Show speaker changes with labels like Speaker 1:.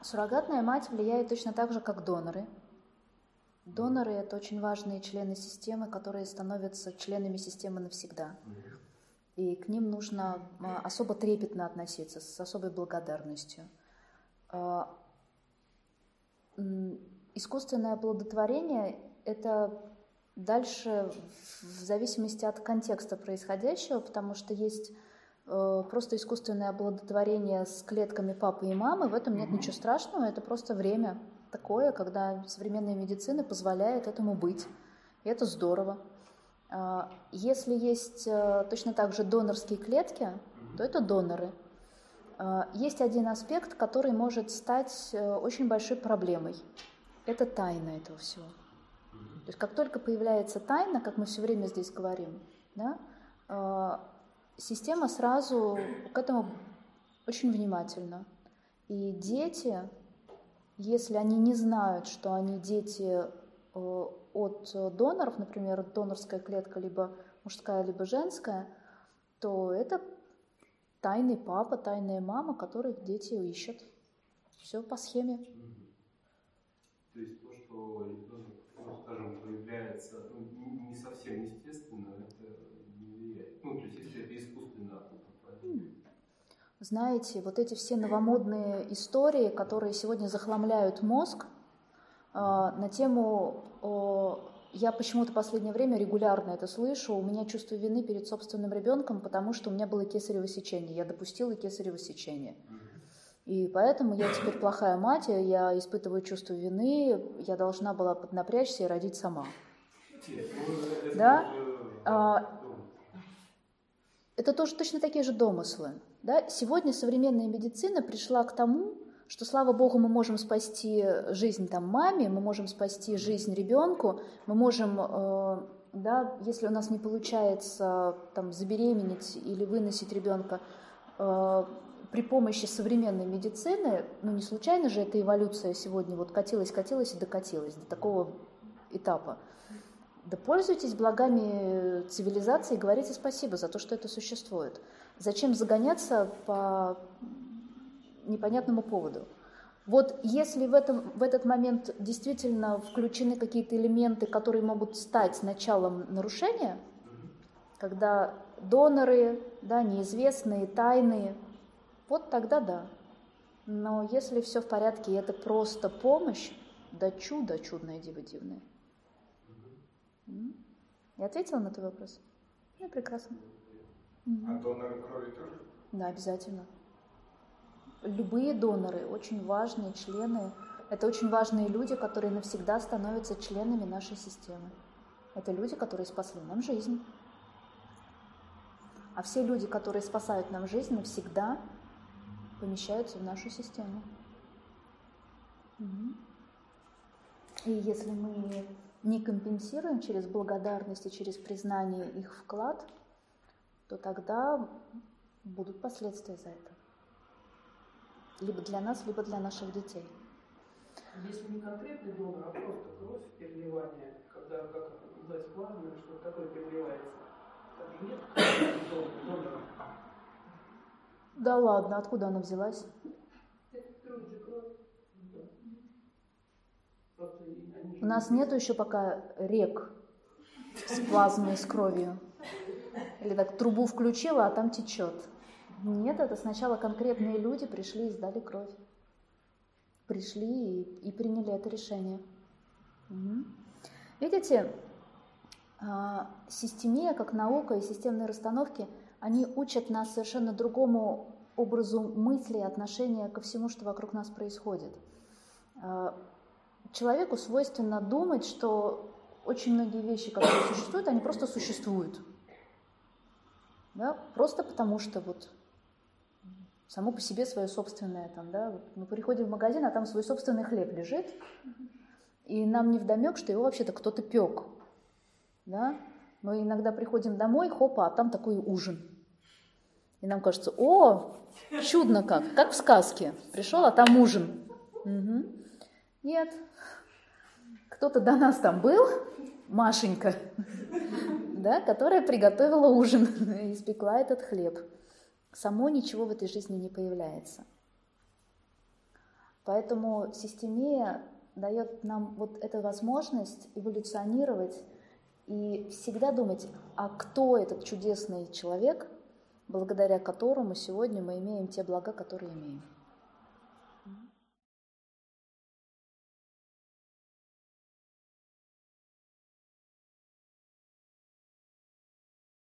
Speaker 1: Суррогатная мать влияет точно так же, как доноры. Доноры – это очень важные члены системы, которые становятся членами системы навсегда. И к ним нужно а, особо трепетно относиться, с особой благодарностью. А, искусственное оплодотворение – это дальше в зависимости от контекста происходящего, потому что есть просто искусственное оплодотворение с клетками папы и мамы, в этом нет ничего страшного, это просто время такое, когда современная медицина позволяет этому быть, и это здорово. А, если есть э, точно так же донорские клетки, то это доноры. А, есть один аспект, который может стать э, очень большой проблемой. Это тайна этого всего. То есть как только появляется тайна, как мы все время здесь говорим, да, а, система сразу к этому очень внимательна. И дети, если они не знают, что они дети э, от доноров, например, донорская клетка либо мужская, либо женская, то это тайный папа, тайная мама, которых дети ищут. Все по схеме.
Speaker 2: То есть то, что ну, скажем, появляется ну, не совсем естественно, это не влияет. Ну, то есть если это искусственно
Speaker 1: Знаете, вот эти все новомодные истории, которые сегодня захламляют мозг, а, на тему я почему-то в последнее время регулярно это слышу. У меня чувство вины перед собственным ребенком, потому что у меня было кесарево сечение. Я допустила кесарево сечение. И поэтому я теперь плохая мать, я испытываю чувство вины, я должна была поднапрячься и родить сама. Да? А, это тоже точно такие же домыслы. Да? Сегодня современная медицина пришла к тому, что, слава богу, мы можем спасти жизнь там маме, мы можем спасти жизнь ребенку, мы можем, э, да, если у нас не получается там забеременеть или выносить ребенка э, при помощи современной медицины, ну не случайно же эта эволюция сегодня вот катилась, катилась и докатилась до такого этапа. Да пользуйтесь благами цивилизации и говорите спасибо за то, что это существует. Зачем загоняться по непонятному поводу. Вот если в, этом, в этот момент действительно включены какие-то элементы, которые могут стать началом нарушения, когда доноры, да, неизвестные, тайные, вот тогда да. Но если все в порядке, и это просто помощь, да чудо, чудное, диво дивное. Я ответила на твой вопрос? Ну, прекрасно.
Speaker 3: А доноры крови тоже?
Speaker 1: Да, обязательно любые доноры очень важные члены. Это очень важные люди, которые навсегда становятся членами нашей системы. Это люди, которые спасли нам жизнь. А все люди, которые спасают нам жизнь, навсегда помещаются в нашу систему. И если мы не компенсируем через благодарность и через признание их вклад, то тогда будут последствия за это либо для нас, либо для наших детей.
Speaker 4: Если не конкретный донор, а просто кровь, переливание, когда как власть плазмы, что такое переливается, там же нет донора.
Speaker 1: Да ладно, откуда она взялась? У нас нету еще пока рек с плазмой, с кровью. Или так трубу включила, а там течет. Нет, это сначала конкретные люди пришли и сдали кровь. Пришли и, и приняли это решение. Угу. Видите, а, системия, как наука и системные расстановки, они учат нас совершенно другому образу мысли отношения ко всему, что вокруг нас происходит. Человеку свойственно думать, что очень многие вещи, которые существуют, они просто существуют. Да? Просто потому что вот само по себе свое собственное. Там, да? мы приходим в магазин, а там свой собственный хлеб лежит, и нам не вдомек, что его вообще-то кто-то пек. Да? Мы иногда приходим домой, хопа, а там такой ужин. И нам кажется, о, чудно как, как в сказке. Пришел, а там ужин. Угу. Нет, кто-то до нас там был, Машенька, да, которая приготовила ужин и испекла этот хлеб само ничего в этой жизни не появляется. Поэтому системия дает нам вот эту возможность эволюционировать и всегда думать, а кто этот чудесный человек, благодаря которому сегодня мы имеем те блага, которые имеем.